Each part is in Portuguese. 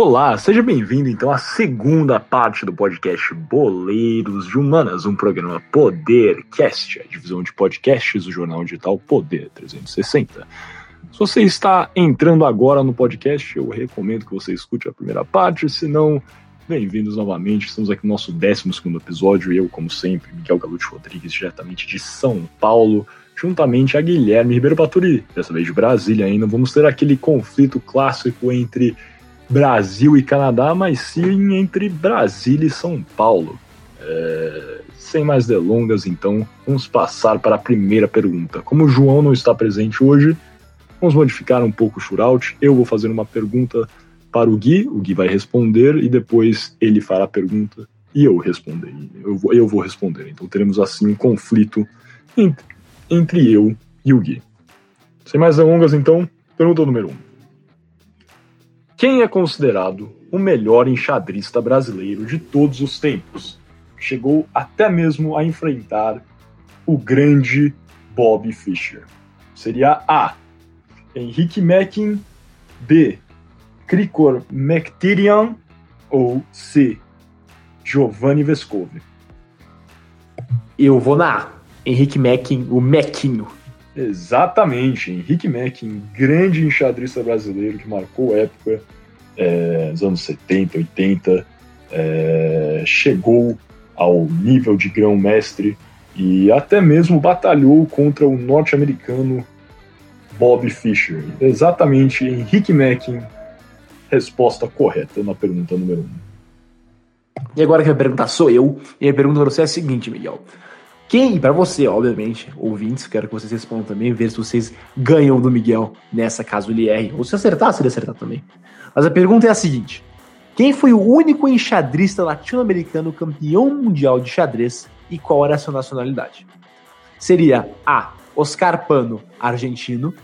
Olá, seja bem-vindo então à segunda parte do podcast Boleiros de Humanas, um programa Podercast, a divisão de podcasts do jornal digital Poder 360. Se você está entrando agora no podcast, eu recomendo que você escute a primeira parte, se não, bem-vindos novamente. Estamos aqui no nosso 12 episódio, eu, como sempre, Miguel Galute Rodrigues, diretamente de São Paulo, juntamente a Guilherme Ribeiro Baturi, dessa vez de Brasília ainda. Vamos ter aquele conflito clássico entre Brasil e Canadá, mas sim entre Brasília e São Paulo. É, sem mais delongas, então, vamos passar para a primeira pergunta. Como o João não está presente hoje, vamos modificar um pouco o shootout. Eu vou fazer uma pergunta para o Gui, o Gui vai responder e depois ele fará a pergunta e eu responder. Eu vou, eu vou responder. Então teremos assim um conflito entre, entre eu e o Gui. Sem mais delongas, então, pergunta número 1. Um. Quem é considerado o melhor enxadrista brasileiro de todos os tempos? Chegou até mesmo a enfrentar o grande Bob Fischer. Seria A. Henrique Mackin, B. Krikor Mkhitaryan ou C. Giovanni Vescovi? Eu vou na A. Henrique Mackin, o Mequinho. Exatamente, Henrique Mackin, grande enxadrista brasileiro que marcou época é, nos anos 70, 80, é, chegou ao nível de grão-mestre e até mesmo batalhou contra o norte-americano Bob Fischer. Exatamente, Henrique Mackin, resposta correta na pergunta número 1. Um. E agora que a pergunta sou eu, e a pergunta para você é a seguinte, Miguel. Quem, para você, obviamente, ouvintes, quero que vocês respondam também, ver se vocês ganham do Miguel nessa caso ele erre. Ou se acertar, se ele acertar também. Mas a pergunta é a seguinte: quem foi o único enxadrista latino-americano campeão mundial de xadrez e qual era a sua nacionalidade? Seria A. Oscar Pano, argentino,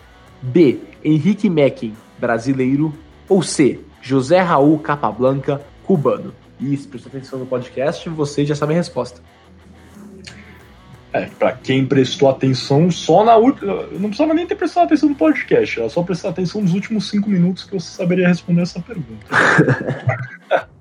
B. Henrique Mackin, brasileiro, ou C. José Raul Capablanca, cubano. Se prestou atenção no podcast, vocês já sabem a resposta. É, pra quem prestou atenção só na última. Não precisava nem ter prestado atenção no podcast, era só prestar atenção nos últimos cinco minutos que você saberia responder essa pergunta.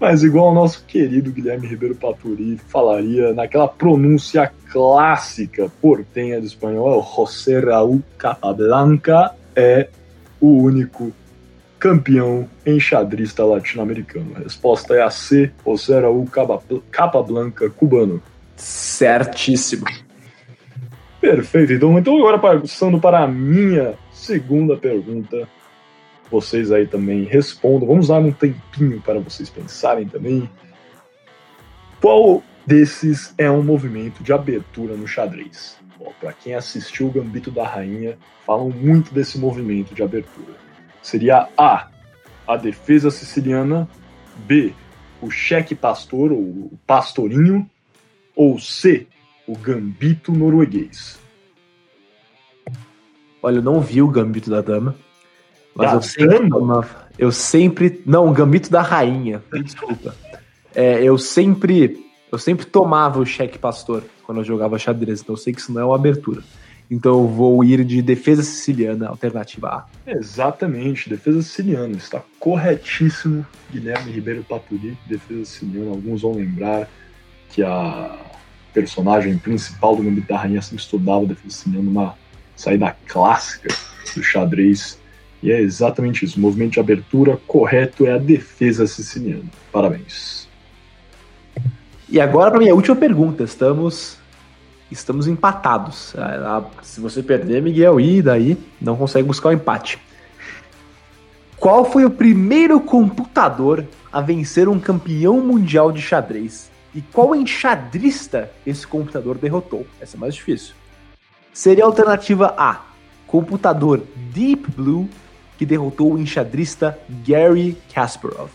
Mas igual o nosso querido Guilherme Ribeiro Paturi falaria naquela pronúncia clássica portenha do espanhol, José Raúl Capablanca é o único campeão enxadrista latino-americano. A resposta é a C, José Raúl Capablanca, cubano. Certíssimo. Perfeito. Então, então agora passando para a minha segunda pergunta. Vocês aí também respondam. Vamos dar um tempinho para vocês pensarem também. Qual desses é um movimento de abertura no xadrez? Para quem assistiu o Gambito da Rainha, falam muito desse movimento de abertura. Seria A, a defesa siciliana, B, o cheque pastor, ou o pastorinho, ou C, o Gambito norueguês? Olha, eu não vi o Gambito da Dama. Mas da eu sempre tomava. Eu sempre. Não, o Gambito da Rainha. Desculpa. É, eu sempre. Eu sempre tomava o cheque pastor quando eu jogava xadrez, então eu sei que isso não é uma abertura. Então eu vou ir de defesa siciliana, alternativa A. Exatamente, defesa siciliana. Está corretíssimo. Guilherme Ribeiro Paturi, defesa siciliana. Alguns vão lembrar que a personagem principal do Gambito da Rainha sempre estudava siciliana, uma saída clássica do xadrez. E é exatamente isso. O movimento de abertura correto é a defesa siciliana. Parabéns. E agora para minha última pergunta. Estamos estamos empatados. Se você perder, Miguel, e daí não consegue buscar o empate. Qual foi o primeiro computador a vencer um campeão mundial de xadrez? E qual enxadrista esse computador derrotou? Essa é mais difícil. Seria a alternativa A: computador Deep Blue, que derrotou o enxadrista Gary Kasparov.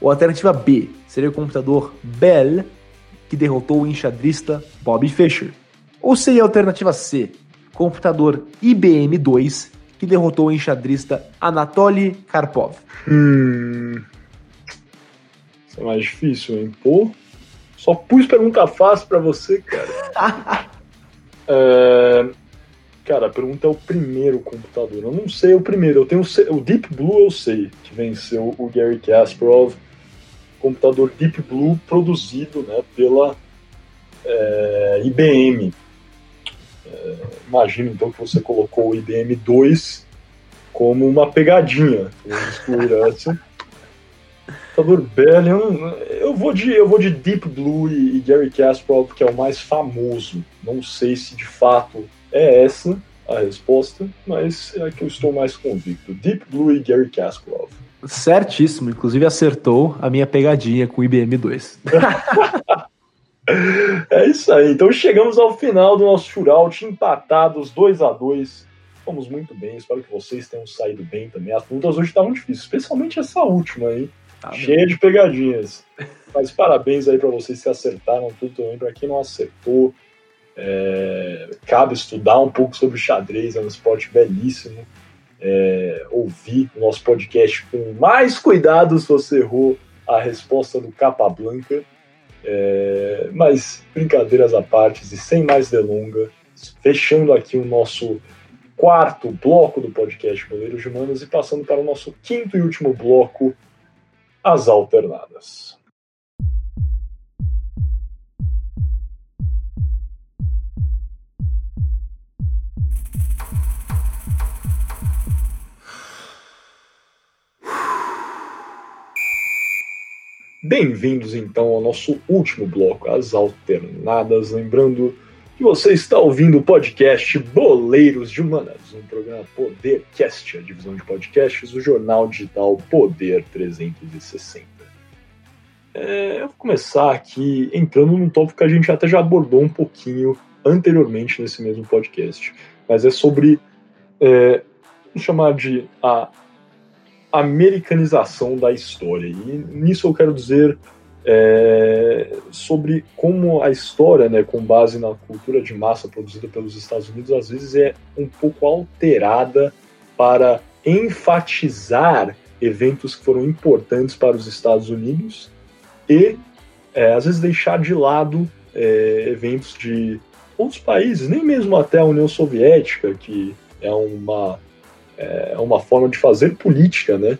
Ou alternativa B seria o computador Bell, que derrotou o enxadrista Bob Fischer. Ou seria a alternativa C: computador IBM 2, que derrotou o enxadrista Anatoly Karpov. Hum. Isso é mais difícil, hein? Pô. Só pus pergunta fácil para você, cara. é... Cara, a pergunta é o primeiro computador. Eu não sei o primeiro. Eu tenho o Deep Blue, eu sei que venceu o Gary Kasparov. Computador Deep Blue produzido né, pela é, IBM. É, imagino então que você colocou o IBM 2 como uma pegadinha. Computador Bellion, eu vou de eu vou de Deep Blue e, e Gary Kasparov, que é o mais famoso. Não sei se de fato é essa a resposta, mas é a que eu estou mais convicto. Deep Blue e Gary Kasparov. Certíssimo, inclusive acertou a minha pegadinha com o IBM 2. é isso aí. Então chegamos ao final do nosso shootout, empatados 2 a 2 Fomos muito bem, espero que vocês tenham saído bem também. As lutas hoje estavam difíceis, especialmente essa última aí. Tá cheia de pegadinhas. Mas parabéns aí para vocês que acertaram tudo também. Para quem não acertou, é, cabe estudar um pouco sobre xadrez, é um esporte belíssimo. É, ouvir o nosso podcast com mais cuidado se você errou a resposta do Capa Blanca. É, mas brincadeiras à parte e sem mais delonga, fechando aqui o nosso quarto bloco do podcast Boleiros de Humanas e passando para o nosso quinto e último bloco, as alternadas. Bem-vindos então ao nosso último bloco, as alternadas. Lembrando que você está ouvindo o podcast Boleiros de Humanas, um programa Podercast, a divisão de podcasts do jornal digital Poder 360. É, eu vou começar aqui entrando num tópico que a gente até já abordou um pouquinho anteriormente nesse mesmo podcast, mas é sobre, é, vamos chamar de a americanização da história. E nisso eu quero dizer é, sobre como a história, né, com base na cultura de massa produzida pelos Estados Unidos, às vezes é um pouco alterada para enfatizar eventos que foram importantes para os Estados Unidos e, é, às vezes, deixar de lado é, eventos de outros países, nem mesmo até a União Soviética, que é uma é uma forma de fazer política, né?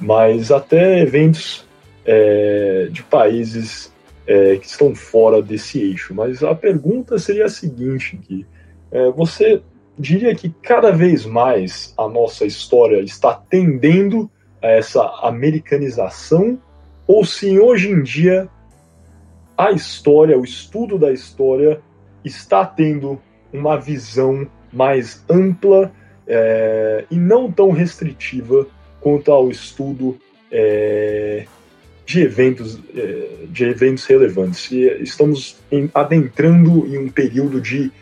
Mas até eventos é, de países é, que estão fora desse eixo. Mas a pergunta seria a seguinte: que, é, você diria que cada vez mais a nossa história está tendendo a essa americanização, ou se hoje em dia a história, o estudo da história, está tendo uma visão mais ampla é, e não tão restritiva quanto ao estudo é, de eventos é, de eventos relevantes. E estamos em, adentrando em um período de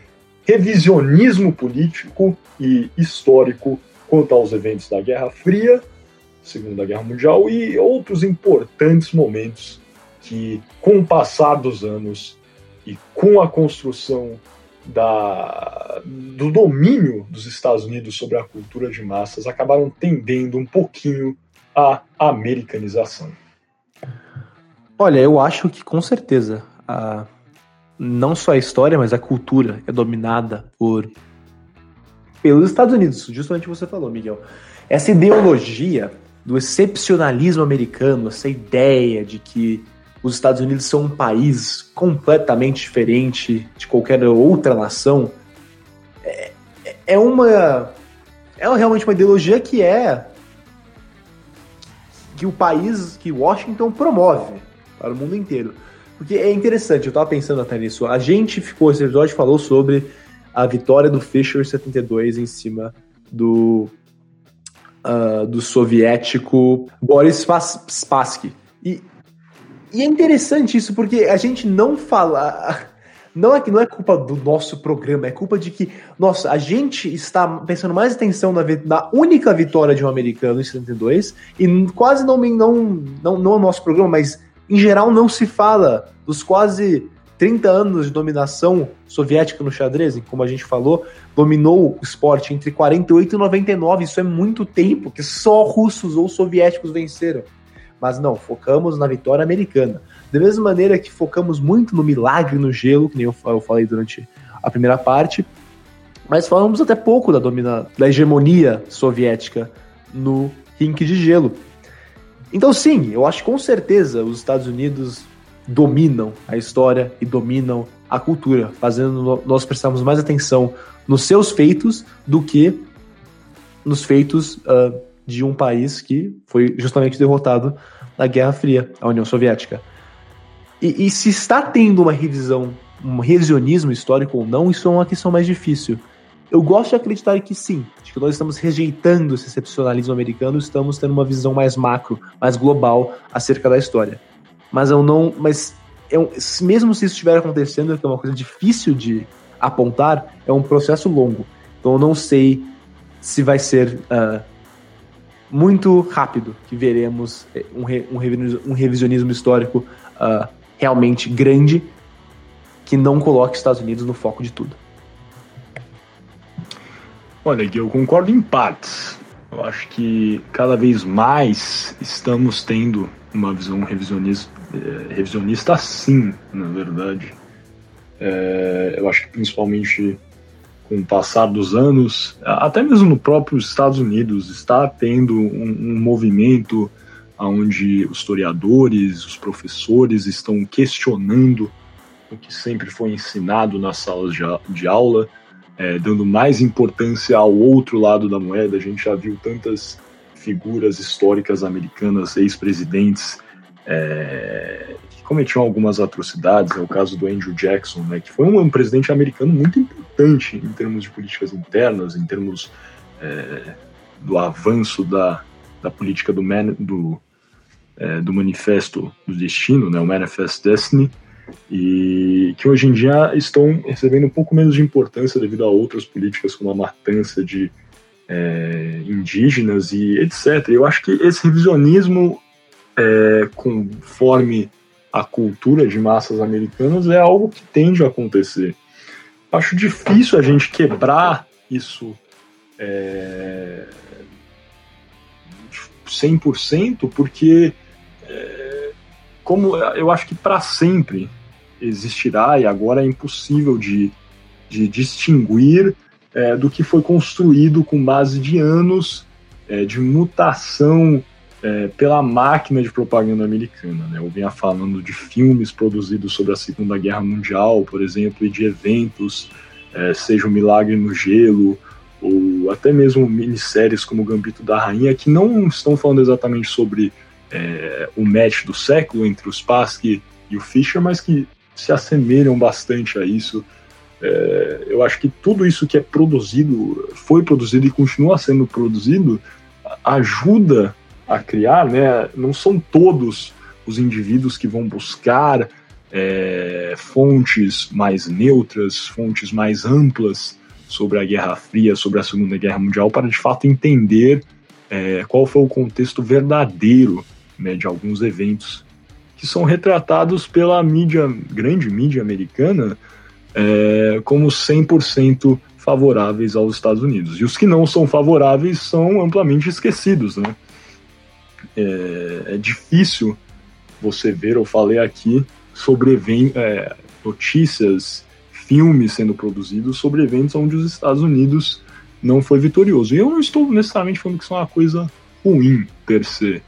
revisionismo político e histórico quanto aos eventos da Guerra Fria, Segunda Guerra Mundial e outros importantes momentos que, com o passar dos anos e com a construção da, do domínio dos Estados Unidos sobre a cultura de massas acabaram tendendo um pouquinho à americanização. Olha, eu acho que com certeza a, não só a história, mas a cultura é dominada por pelos Estados Unidos, justamente você falou, Miguel. Essa ideologia do excepcionalismo americano, essa ideia de que os Estados Unidos são um país completamente diferente de qualquer outra nação, é, é uma. É realmente uma ideologia que é. que o país, que Washington promove para o mundo inteiro. Porque é interessante, eu estava pensando até nisso. A gente ficou, esse episódio falou sobre a vitória do Fischer 72 em cima do. Uh, do soviético Boris Spassky. E e é interessante isso, porque a gente não fala. Não é que não é culpa do nosso programa, é culpa de que, nossa, a gente está pensando mais atenção na, na única vitória de um americano em 72 e quase não, não, não, não o nosso programa, mas em geral não se fala dos quase 30 anos de dominação soviética no xadrez, como a gente falou, dominou o esporte entre 48 e 99. Isso é muito tempo que só russos ou soviéticos venceram. Mas não, focamos na vitória americana. Da mesma maneira que focamos muito no milagre no gelo, que nem eu falei durante a primeira parte, Mas falamos até pouco da, domina, da hegemonia soviética no rink de gelo. Então, sim, eu acho com certeza os Estados Unidos dominam a história e dominam a cultura, fazendo nós prestarmos mais atenção nos seus feitos do que nos feitos uh, de um país que foi justamente derrotado na Guerra Fria, a União Soviética. E, e se está tendo uma revisão, um revisionismo histórico ou não, isso é uma questão mais difícil. Eu gosto de acreditar que sim, de que nós estamos rejeitando esse excepcionalismo americano, estamos tendo uma visão mais macro, mais global acerca da história. Mas eu não, mas eu, mesmo se isso estiver acontecendo, que é uma coisa difícil de apontar, é um processo longo. Então eu não sei se vai ser uh, muito rápido que veremos eh, um, re, um, revisionismo histórico uh, realmente grande que não coloque os Estados Unidos no foco de tudo. Olha, Gui, eu concordo em partes. Eu acho que cada vez mais estamos tendo uma visão revisionista, é, revisionista sim, na verdade. É, eu acho que principalmente com o passar dos anos, até mesmo no próprio Estados Unidos, está tendo um, um movimento onde os historiadores, os professores estão questionando o que sempre foi ensinado nas salas de, de aula é, dando mais importância ao outro lado da moeda. A gente já viu tantas figuras históricas americanas, ex-presidentes, é, que cometiam algumas atrocidades. É o caso do Andrew Jackson, né, que foi um, presidente americano muito importante em termos de políticas internas, em termos é, do avanço da, da política do, man, do, é, do Manifesto do Destino, né, o Manifest Destiny e que hoje em dia estão recebendo um pouco menos de importância devido a outras políticas como a matança de é, indígenas e etc. Eu acho que esse revisionismo, é, conforme a cultura de massas americanas, é algo que tende a acontecer. Acho difícil a gente quebrar isso é, 100%, porque é, como eu acho que para sempre existirá e agora é impossível de, de distinguir é, do que foi construído com base de anos é, de mutação é, pela máquina de propaganda americana. Né? Eu vinha falando de filmes produzidos sobre a Segunda Guerra Mundial, por exemplo, e de eventos, é, seja o Milagre no Gelo, ou até mesmo minisséries como Gambito da Rainha, que não estão falando exatamente sobre é, o match do século entre o Spassky e o Fischer, mas que se assemelham bastante a isso. É, eu acho que tudo isso que é produzido, foi produzido e continua sendo produzido, ajuda a criar, né? Não são todos os indivíduos que vão buscar é, fontes mais neutras, fontes mais amplas sobre a Guerra Fria, sobre a Segunda Guerra Mundial, para de fato entender é, qual foi o contexto verdadeiro né, de alguns eventos que são retratados pela mídia, grande mídia americana, é, como 100% favoráveis aos Estados Unidos. E os que não são favoráveis são amplamente esquecidos. Né? É, é difícil você ver, eu falei aqui, sobre é, notícias, filmes sendo produzidos sobre eventos onde os Estados Unidos não foi vitorioso. E eu não estou necessariamente falando que isso é uma coisa ruim, per se.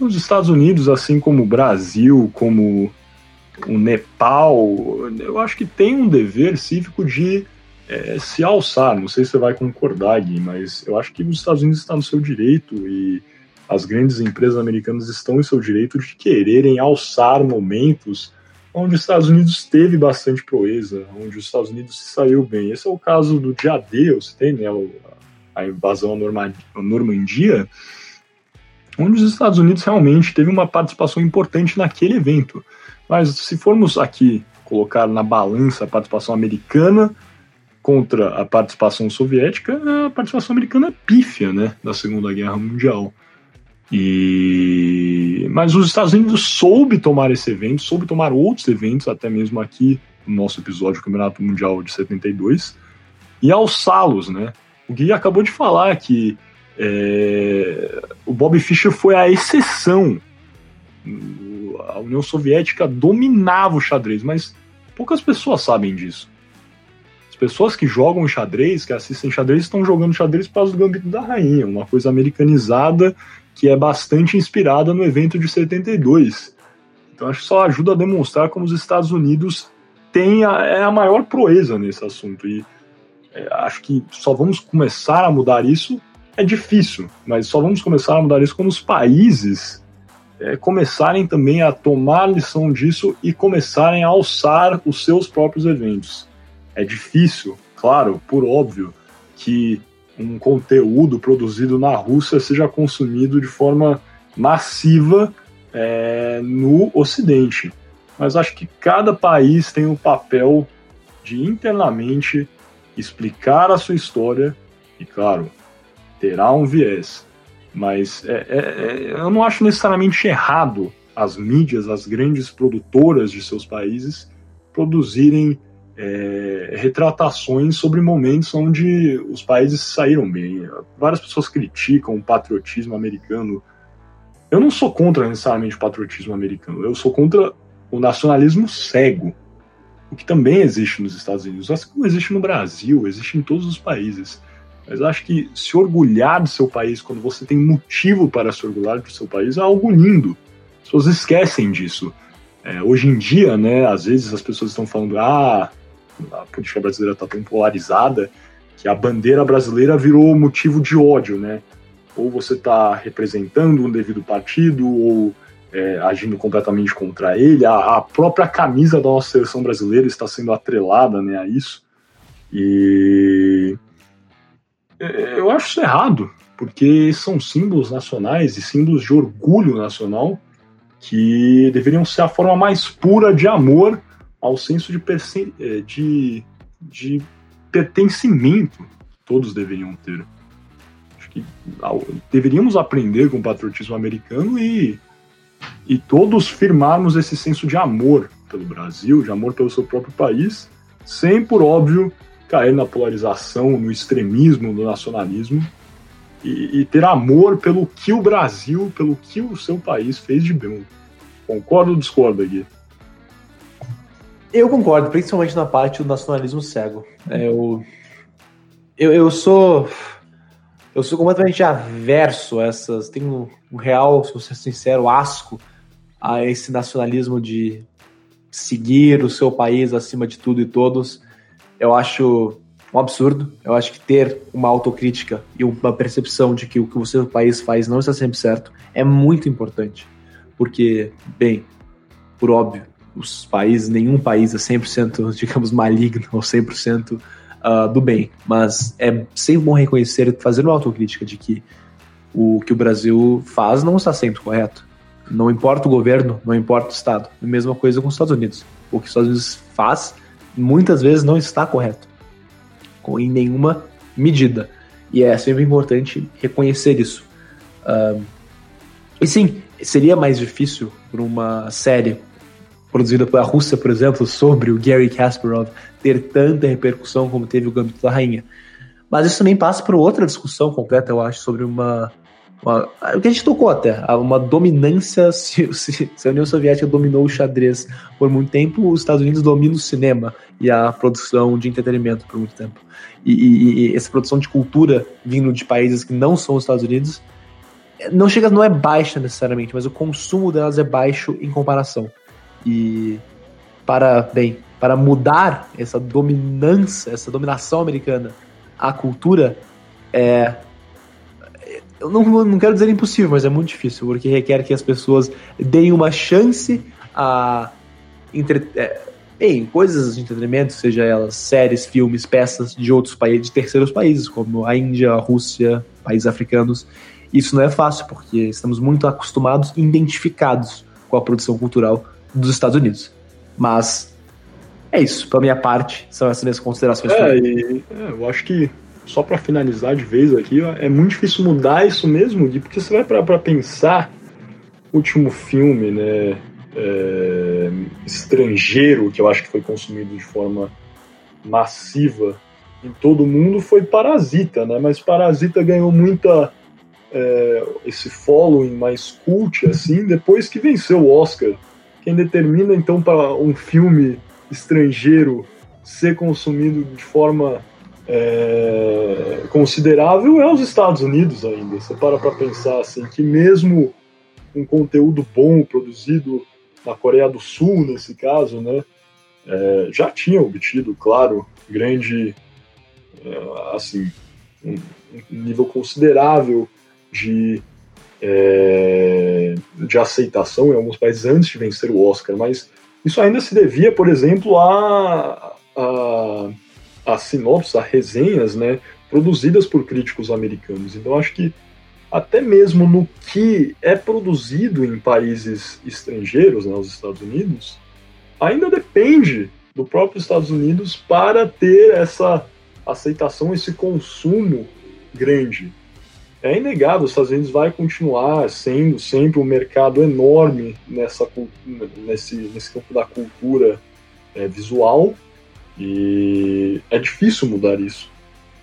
Os Estados Unidos, assim como o Brasil, como o Nepal, eu acho que tem um dever cívico de é, se alçar. Não sei se você vai concordar, Gui, mas eu acho que os Estados Unidos estão no seu direito e as grandes empresas americanas estão em seu direito de quererem alçar momentos onde os Estados Unidos teve bastante proeza, onde os Estados Unidos se saiu bem. Esse é o caso do dia D, você tem né, a invasão à Normandia, onde os Estados Unidos realmente teve uma participação importante naquele evento. Mas se formos aqui colocar na balança a participação americana contra a participação soviética, a participação americana é pífia, né, da Segunda Guerra Mundial. E mas os Estados Unidos soube tomar esse evento, soube tomar outros eventos, até mesmo aqui no nosso episódio do Campeonato Mundial de 72, e alçá-los, né? O Gui acabou de falar que é, o Bob Fischer foi a exceção. A União Soviética dominava o xadrez, mas poucas pessoas sabem disso. pessoas que jogam xadrez, que assistem xadrez, estão jogando xadrez por causa do Gambito da Rainha, uma coisa americanizada que é bastante inspirada no evento de 72. Então acho que só ajuda a demonstrar como os Estados Unidos têm a, é a maior proeza nesse assunto. E é, acho que só vamos começar a mudar isso. É difícil, mas só vamos começar a mudar isso quando os países é, começarem também a tomar lição disso e começarem a alçar os seus próprios eventos. É difícil, claro, por óbvio, que um conteúdo produzido na Rússia seja consumido de forma massiva é, no Ocidente. Mas acho que cada país tem o um papel de internamente explicar a sua história e, claro, terá um viés. Mas é, é, é eu não acho necessariamente errado as mídias, as grandes produtoras de seus países, produzirem é, retratações sobre momentos onde os países saíram bem. Várias pessoas criticam o patriotismo americano. Eu não sou contra necessariamente o patriotismo americano, eu sou contra o nacionalismo cego, o que também existe nos Estados Unidos, assim como existe no Brasil, existe em todos os países. Mas acho que se orgulhar do seu país quando você tem motivo para se orgulhar do seu país é algo lindo. As pessoas esquecem disso. É, hoje em dia, né, às vezes as pessoas estão falando, ah, a política brasileira está tão polarizada que a bandeira brasileira virou motivo de ódio, né? Ou você está representando um devido partido, ou é, agindo completamente contra ele. A, a, própria camisa da nossa seleção brasileira está sendo atrelada né, a isso. E eu acho isso errado, porque são símbolos nacionais e símbolos de orgulho nacional que deveriam ser a forma mais pura de amor ao senso de, é, de, de pertencimento todos deveriam ter. Acho que deveríamos aprender com o patriotismo americano e, e todos firmarmos esse senso de amor pelo Brasil, de amor pelo seu próprio país, sem, por óbvio, cair na polarização, no extremismo, no nacionalismo, e, e, ter amor pelo que o Brasil, pelo que o seu país fez de bom. Concorda ou discorda, Gui? Eu concordo, principalmente na parte do nacionalismo cego. É, eu, eu, eu sou eu sou completamente averso a essas. Tenho um real, se você ser sincero, asco a esse nacionalismo de seguir o seu país acima de tudo e todos. Eu acho um absurdo. Eu acho que ter uma autocrítica e uma percepção de que o que o seu país faz não está sempre certo é muito importante. Porque, bem, por óbvio, os países, nenhum país é 100%, digamos, maligno ou 100% uh, ah, do bem, mas é sempre bom reconhecer, fazer uma autocrítica de que o que o Brasil faz não está sempre correto. Não importa o governo, não importa o Estado. A mesma coisa com os Estados Unidos. O que os Estados Unidos faz, muitas vezes não está correto, em nenhuma medida. E é sempre importante reconhecer isso. Uh, e sim, seria mais difícil para uma série produzida pela Rússia, por exemplo, sobre o Gary Kasparov ter tanta repercussão como teve o Gambito da Rainha. Mas isso também passa por outra discussão completa, eu acho, sobre uma. Uma o que a gente tocou até, uma dominância. Se, se, se, a União Soviética dominou o xadrez por muito tempo, os Estados Unidos dominam o cinema e a produção de entretenimento por muito tempo. E, e, e essa produção de cultura vindo de países que não são os Estados Unidos não chega, não é baixa necessariamente, mas o consumo delas é baixo em comparação. E para, bem, para mudar essa dominância, essa dominação americana à cultura, é, eu não, não quero dizer impossível, mas é muito difícil, porque requer que as pessoas deem uma chance a entre, é, bem, coisas de entretenimento, seja elas séries, filmes, peças de outros países, de terceiros países, como a Índia, a Rússia, países africanos. Isso não é fácil, porque estamos muito acostumados e identificados com a produção cultural dos Estados Unidos. Mas é isso, pela minha parte, são essas minhas considerações. É, e, é, eu acho que só para finalizar de vez aqui, é muito difícil mudar isso mesmo, porque você vai para pensar o último filme, né, é, estrangeiro que eu acho que foi consumido de forma massiva em todo mundo foi Parasita, né? Mas Parasita ganhou muita é, esse following mais cult assim depois que venceu o Oscar quem determina então para um filme estrangeiro ser consumido de forma é, considerável é os Estados Unidos ainda. Você para para pensar assim que mesmo um conteúdo bom produzido na Coreia do Sul nesse caso, né, é, já tinha obtido, claro, grande, é, assim, um, nível considerável de é, de aceitação em alguns países antes de vencer o Oscar, mas isso ainda se devia, por exemplo, a, a, a sinopses, a resenhas, né, produzidas por críticos americanos. Então acho que até mesmo no que é produzido em países estrangeiros, né, os Estados Unidos, ainda depende do próprio Estados Unidos para ter essa aceitação, esse consumo grande. É inegável, os Estados Unidos vai continuar sendo sempre um mercado enorme nessa, nesse, nesse campo da cultura é, visual e é difícil mudar isso.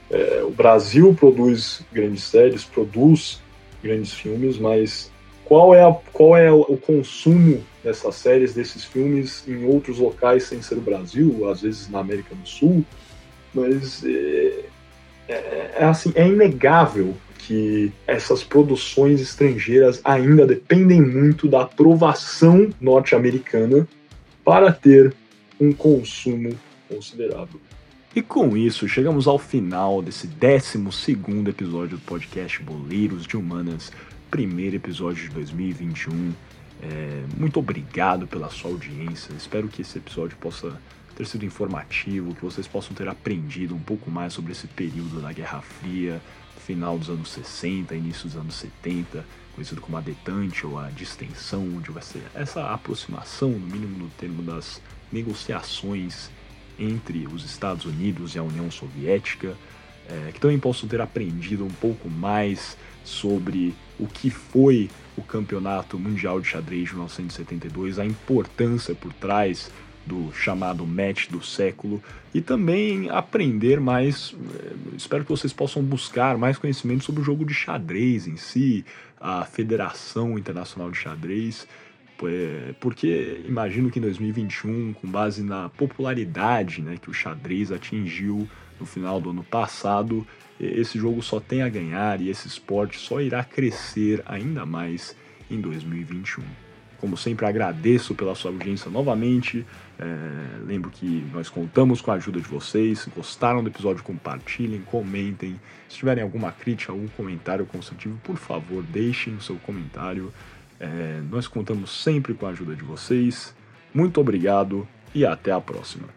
É, o Brasil produz grandes séries, produz grandes filmes, mas qual é, a, qual é o consumo dessas séries, desses filmes em outros locais sem ser o Brasil, às vezes na América do Sul? Mas é, é, é assim, é inegável que essas produções estrangeiras ainda dependem muito da aprovação norte-americana para ter um consumo considerável. E com isso, chegamos ao final desse 12 episódio do podcast Boleiros de Humanas, primeiro episódio de 2021. É, muito obrigado pela sua audiência. Espero que esse episódio possa ter sido informativo, que vocês possam ter aprendido um pouco mais sobre esse período da Guerra Fria, final dos anos 60, início dos anos 70, conhecido como a detente ou a distensão, onde vai ser essa aproximação, no mínimo no termo das negociações entre os Estados Unidos e a União Soviética, é, que também possam ter aprendido um pouco mais sobre o que foi o Campeonato Mundial de Xadrez de 1972, a importância por trás do chamado match do século e também aprender mais. Eh, espero que vocês possam buscar mais conhecimento sobre o jogo de xadrez em si, a Federação Internacional de Xadrez, porque imagino que em 2021, com base na popularidade né, que o xadrez atingiu no final do ano passado, esse jogo só tem a ganhar e esse esporte só irá crescer ainda mais em 2021. Como sempre, agradeço pela sua audiência novamente. É, lembro que nós contamos com a ajuda de vocês. Se gostaram do episódio, compartilhem, comentem. Se tiverem alguma crítica, algum comentário construtivo, por favor, deixem o seu comentário. É, nós contamos sempre com a ajuda de vocês. Muito obrigado e até a próxima.